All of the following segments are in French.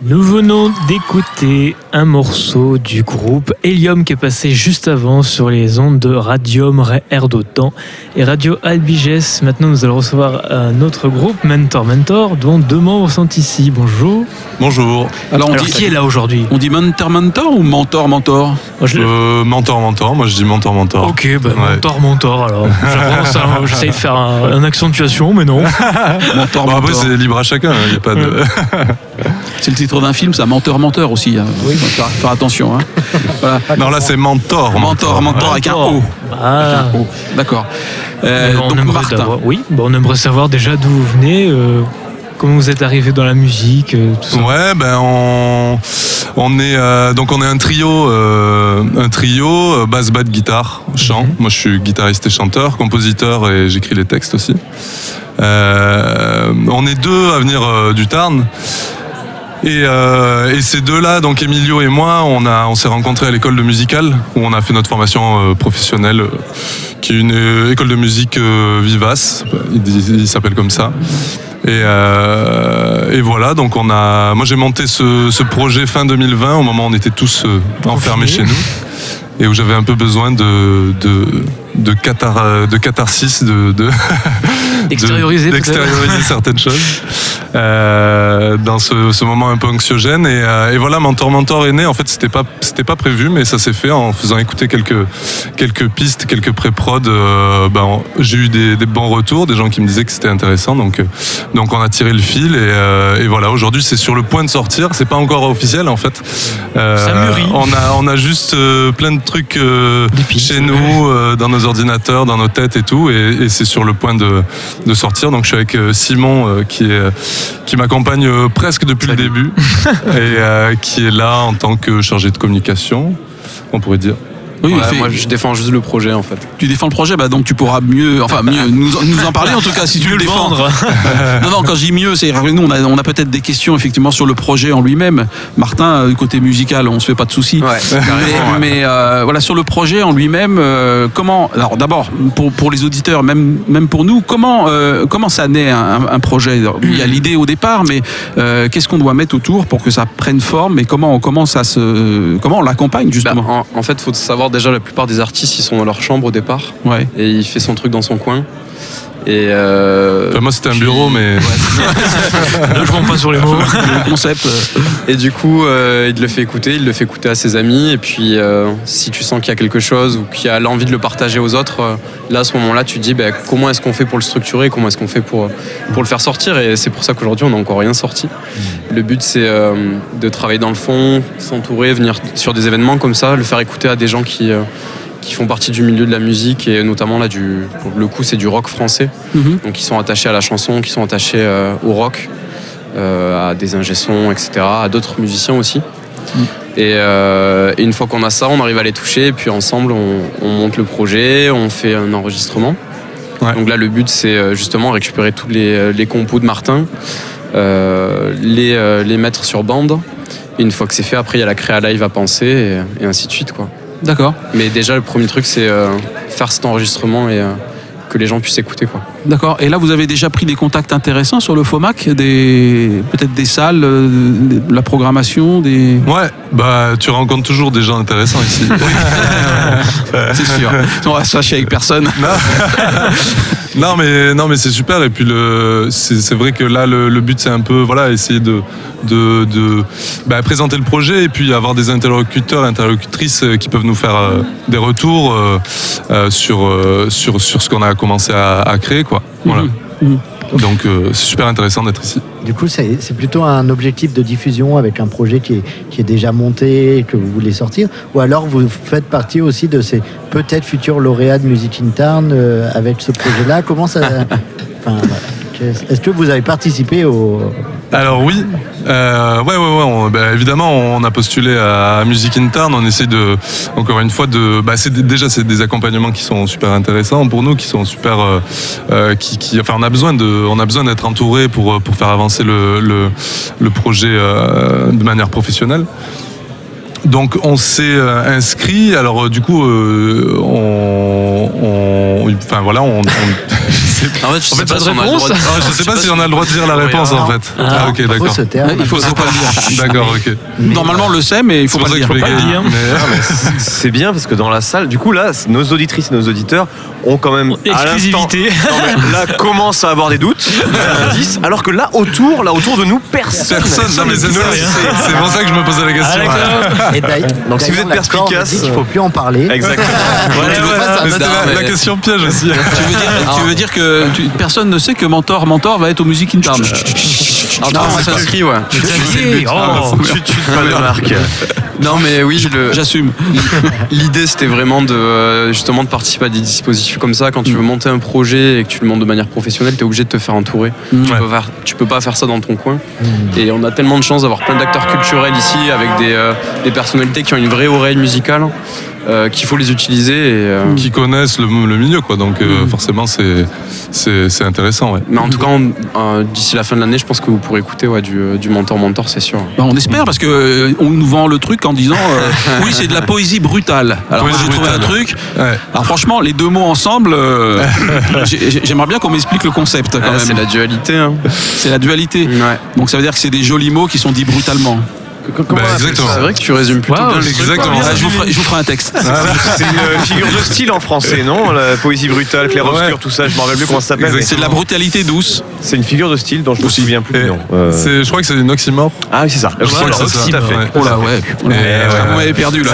Nous venons d'écouter un morceau du groupe Helium qui est passé juste avant sur les ondes de Radium Air d'Otan et Radio Albiges. Maintenant, nous allons recevoir un autre groupe, Mentor Mentor, dont deux membres sont ici. Bonjour. Bonjour. Alors, qui est là aujourd'hui? On dit Mentor Mentor ou Mentor Mentor? Euh, Mentor Mentor, moi je dis Mentor Mentor. Ok, bah, Mentor Mentor alors. J'essaye de faire un, une accentuation, mais non. mentor, bon, Après, c'est libre à chacun, il hein, a pas de. C'est le titre d'un film, ça, Menteur, Menteur aussi. Hein. Oui. Faut faire, attention. Hein. Voilà. Non, là, c'est Mentor. Mentor, Mentor, avec un O. Ah. D'accord. Euh, donc, Martin. Oui, bon, on aimerait savoir déjà d'où vous venez. Euh, comment vous êtes arrivé dans la musique euh, tout ça. Ouais, ben on, on est euh, donc on est un trio, un trio basse, batte, guitare, chant. Mhm. Moi, je suis guitariste et chanteur, compositeur et j'écris les textes aussi. on est deux à venir du Tarn. Euh, et, ces deux-là, donc Emilio et moi, on, a, on s'est rencontrés à l'école de musicale où on a fait notre formation euh, professionnelle, euh, qui est une école de musique vivace, il, s'appelle comme ça. Et, voilà, donc on a. Moi j'ai monté ce, projet fin 2020, au moment où on était tous enfermés chez nous, et où j'avais un peu besoin de, de, de, de catharsis, de, d'extérioriser certaines choses euh, dans ce, moment un peu anxiogène. Et, euh, et, voilà, Mentor Mentor est né. En fait, c'était pas c'était pas prévu, mais ça s'est fait en faisant écouter quelques quelques pistes, quelques pré-prod. Euh, ben, j'ai eu des, bons retours, des gens qui me disaient que c'était intéressant. Donc donc on a tiré le fil et, et voilà. Aujourd'hui, c'est sur le point de sortir. C'est pas encore officiel en fait. ça mûrit. On a on a juste plein de trucs chez nous, dans nos ordinateurs, dans nos têtes et tout, et, et c'est sur le point de de sortir. Donc je suis avec euh, Simon euh, qui est qui m'accompagne euh, presque depuis le début et qui est là en tant que chargé de communication, on pourrait dire. Oui, moi je défends juste le projet en fait. Tu défends le projet, bah donc tu pourras mieux, enfin mieux nous, nous en parler en tout cas si tu veux le défendre. non non, quand je dis mieux, c'est nous on a, on a peut-être des questions effectivement sur le projet en lui-même. Martin, du côté musical, on se fait pas de soucis. mais, euh, voilà sur le projet en lui-même, euh, comment Alors d'abord pour, pour les auditeurs, même même pour nous, comment euh, comment ça naît un, projet? Il y a l'idée au départ, mais qu'est-ce qu'on doit mettre autour pour que ça prenne forme et comment on commence à se comment on l'accompagne justement? bah, en, en, fait, faut savoir déjà la plupart des artistes ils sont dans leur chambre au départ. Ouais. Et il fait son truc dans son coin. Et euh, moi c'était un bureau mais ne jouons pas sur les mots. le concept. Et du coup euh, il le fait écouter, il le fait écouter à ses amis et puis euh, si tu sens qu'il y a quelque chose ou qu'il a l'envie de le partager aux autres, là à ce moment-là tu te dis bah, comment est-ce qu'on fait pour le structurer, comment est-ce qu'on fait pour, pour le faire sortir? Et c'est pour ça qu'aujourd'hui on n'a encore rien sorti. Mm. Le but c'est de travailler dans le fond, s'entourer, venir sur des événements comme ça, le faire écouter à des gens qui qui font partie du milieu de la musique et notamment là du pour le coup c'est du rock français. Mhm. donc qui sont attachés à la chanson qui sont attachés euh, au rock euh, à des ingé etc à d'autres musiciens aussi. Mhm. euh, et, une fois qu'on a ça on arrive à les toucher et puis ensemble on, monte le projet on fait un enregistrement. Donc là le but c'est justement récupérer tous les, les compos de Martin les, les mettre sur bande. Et une fois que c'est fait après il y a la créa live à penser et, et ainsi de suite quoi D'accord. Mais déjà, le premier truc, c'est euh, faire cet enregistrement et euh, que les gens puissent écouter. Quoi. D'accord. Et là, vous avez déjà pris des contacts intéressants sur le FOMAC des... Peut-être des salles, euh, de la programmation des... Ouais, bah, tu rencontres toujours des gens intéressants ici. c'est sûr. On va se fâcher avec personne. Non, mais, non, mais c'est super. Et puis, le, c'est, vrai que là, le, but, c'est un peu voilà, essayer de, de, de bah, présenter le projet et puis avoir des interlocuteurs, interlocutrices euh, qui peuvent nous faire euh, des retours euh, sur, sur, sur ce qu'on a commencé à, créer. Quoi. Voilà. Mhm. Mhm. Donc c'est super intéressant d'être ici. Du coup, c'est plutôt un objectif de diffusion avec un projet qui est, qui est déjà monté et que vous voulez sortir? Ou alors vous faites partie aussi de ces peut-être futurs lauréats de Music Interne avec ce projet-là? Comment ça. enfin, est-ce que vous avez participé au... Alors oui, euh, ouais, ouais, ouais. Bah, évidemment, on a postulé à Music Interne. On essaie de, encore une fois, de. Bah, c'est déjà c'est des accompagnements qui sont super intéressants pour nous, qui sont super. Euh, euh, qui, enfin, on a besoin de, on a besoin d'être entouré pour pour faire avancer le le, le projet de manière professionnelle. Donc on s'est inscrit. Alors du coup, on, on, enfin voilà, on, on En fait, je En sais fait, pas pas si on a le droit de- Ah, je sais pas si on a le droit de dire la réponse en fait. Ah, ok, Faut d'accord. se taire. Il faut, Faut pas le dire. D'accord, ok. Normalement, on le sait, mais il faut pas le que dire. Ah, c'est- bien parce que dans la salle, du coup là, nos auditrices et nos auditeurs ont quand même Exclusivité. Là commencent à avoir des doutes, alors que là autour, là autour de nous, personne. Personne, c'est pour ça que je me posais la Ah, question. Donc, si vous êtes perspicace, qu'il faut plus en parler. Exactement. La, question piège aussi. Tu veux dire, dire que tu- personne ne sait que Mentor Mentor va être au Music in Town Alors, Non, c'est inscrit, ouais. Xavier, oh. Tu tu pas de marque. Non, mais oui, le- J'assume. l'idée c'était vraiment de euh, justement de participer à des dispositifs comme ça. Quand tu veux monter un projet et que tu le montes de manière professionnelle, tu es obligé de te faire entourer. Tu, Ouais. peux faire- tu peux pas faire ça dans ton coin. Et on a tellement de chance d'avoir plein d'acteurs culturels ici avec des, euh, des personnalités qui ont une vraie oreille musicale euh, qu'il faut les utiliser. Et, euh, Qui connaissent le, le milieu, quoi. Donc euh, forcément, c'est c'est c'est intéressant, ouais. Mais en tout cas, on- euh, d'ici la fin de l'année, je pense que vous pourrez écouter ouais, du, du mentor mentor, c'est sûr. Bah, on espère parce que euh, on nous vend le truc en disant euh, oui c'est de la poésie brutale. Alors moi, Poésie j'ai trouvé un truc. Ouais. Alors franchement les deux mots ensemble, euh, j'ai- j'ai- j'aimerais bien qu'on m'explique le concept quand Ah, même. c'est la dualité. Hein. C'est la dualité. Ouais. Donc ça veut dire que c'est des jolis mots qui sont dits brutalement. Bah, exactement. C'est vrai que tu résumes plutôt bien le truc. Exactement. Ah, je, vous ferai, je vous ferai un texte. C'est une figure de style en français, non La poésie brutale, clair-obscur, Ouais. tout ça, je me rappelle plus comment ça s'appelle. mais C'est de la brutalité douce. C'est une figure de style dont je me souviens plus. Nom. Euh, Je crois que c'est une oxymore. Ah oui, c'est ça. Je crois que c'est ça. tout à fait. Ouais. Oh là ouais. Oh là, ouais. Vous m'avez perdu là.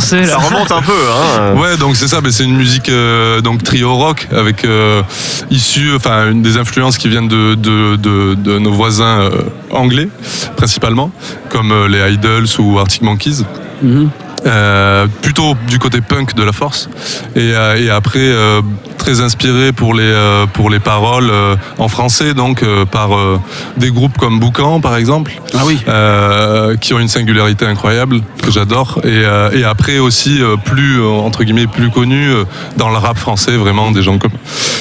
Ça remonte un peu, hein. Ouais, donc c'est ça, mais c'est une musique euh, donc trio rock avec euh, issue, enfin une des influences qui viennent de, de, de, de nos voisins euh, anglais principalement, comme euh, les Idols ou Arctic Monkeys. Mhm. Euh, plutôt du côté punk de la force et, euh, et après euh, très inspiré pour les euh, pour les paroles euh, en français donc euh, par euh, des groupes comme Boucan par exemple Ah oui. euh, qui ont une singularité incroyable que j'adore et, euh, et après aussi euh, plus entre guillemets plus connus euh, dans le rap français vraiment des gens comme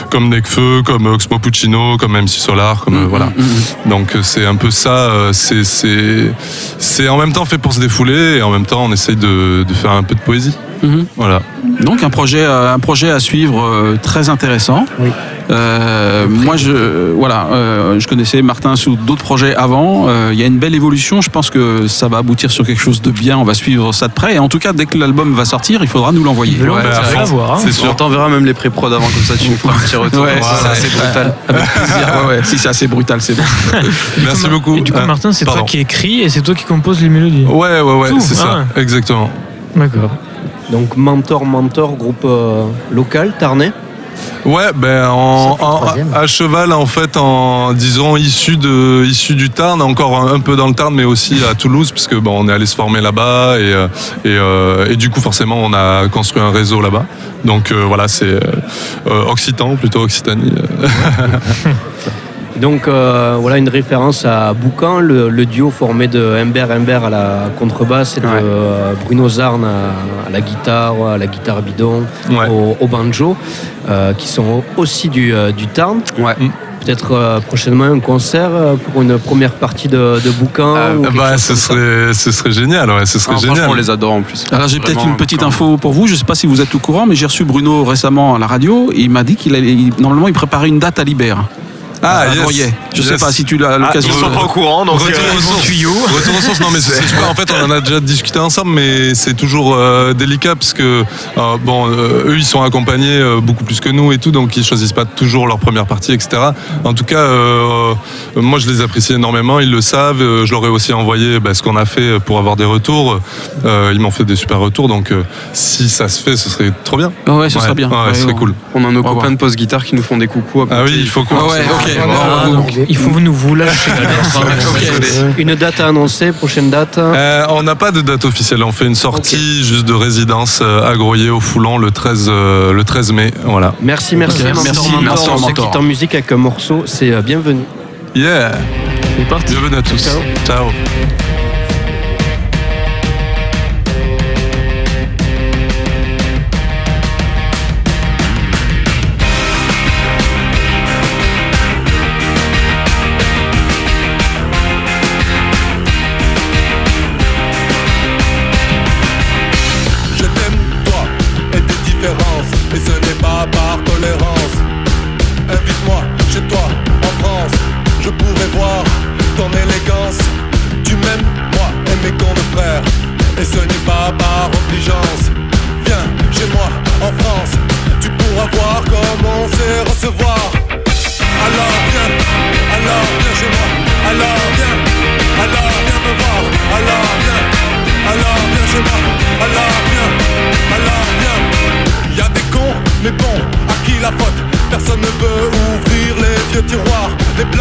comme Nekfeu comme Oxmo Puccino comme MC Solar comme euh, voilà Mhm. donc euh, c'est un peu ça euh, c'est c'est c'est en même temps fait pour se défouler et en même temps on essaye de, de faire un peu de poésie Mhm. voilà Donc un projet, euh, un projet à suivre euh, très intéressant. Oui. Euh, moi, je, voilà, euh, je connaissais Martin sous d'autres projets avant. Euh, Il y a une belle évolution. Je pense que ça va aboutir sur quelque chose de bien. On va suivre ça de près. Et en tout cas, dès que l'album va sortir, il faudra nous l'envoyer. Ouais, voir. hein. c'est sûr On t'enverra même les pré-prod avant, comme ça tu nous feras un petit retour. Ouais, si c'est assez brutal. Si c'est assez brutal, c'est bon. merci beaucoup Et du coup, Martin, c'est toi qui écris et c'est toi qui composes les mélodies. ouais ouais ouais Tout, c'est ça ah exactement D'accord. Donc Mentor Mentor, groupe euh, local, Tarnais. Ouais, ben en, en- à cheval en fait, en disons issu de issu du Tarn, encore un, un peu dans le Tarn, mais aussi à Toulouse, puisque bon, on est allé se former là-bas et euh, et, euh, et du coup forcément on a construit un réseau là-bas. Donc euh, voilà, c'est euh, Occitan plutôt Occitanie. Donc euh, voilà une référence à Boucan, le, le duo formé de Humbert Humbert à la contrebasse et de Ouais. euh, Bruno Zarn à, à la guitare, à la guitare bidon, Ouais. au, au banjo, euh, qui sont aussi du, euh, du Tarn. Ouais. Peut-être euh, prochainement un concert euh, pour une première partie de, de Boucan. Ah, ou quelque Bah, ce serait ce serait génial, ouais, ce serait Ah, génial. franchement, on les adore en plus. Alors j'ai peut-être une petite info pour vous. Je ne sais pas si vous êtes au courant, mais j'ai reçu Bruno récemment à la radio. Et il m'a dit qu'il allait, il- normalement, il préparait une date à Libère. Ah, à yes. Je ne sais Yes. pas si tu l'as Ah, l'occasion. ils sont pas au courant, donc Retour euh, sources. tuyau. Retour sources, non mais c'est super. En fait, on en a déjà discuté ensemble, mais c'est toujours euh, délicat parce que euh, bon, euh, eux ils sont accompagnés euh, beaucoup plus que nous et tout, donc ils choisissent pas toujours leur première partie, etc. En tout cas, moi je les apprécie énormément, ils le savent. Je leur ai aussi envoyé bah, ce qu'on a fait pour avoir des retours. Euh, ils m'ont fait des super retours, donc euh, si ça se fait, ce serait trop bien. Ah ouais, ce serait bien. Ouais, Ouais, ce serait cool. On a nos copains de post-guitare qui nous font des coucous. à Ah oui, il faut qu'on. Ah ouais, ok. Ah, Bon, donc, il faut nous vous lâcher. Une date à annoncer, prochaine date. Euh, on n'a pas de date officielle. On fait une sortie juste de résidence euh, à Groyer au Foulon le 13, euh, le 13 mai. Voilà. Merci, merci. Ok, Mentor, merci, Mentor. merci, On se quitte en musique avec un morceau, c'est euh, bienvenu. Yeah. Bienvenue à tous. Ciao. Ciao.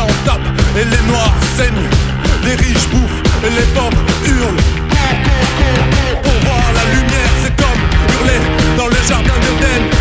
et les noirs saignent. Les riches bouffent et les pauvres hurlent. Pour voir la lumière, c'est comme hurler dans le jardin d'Eden.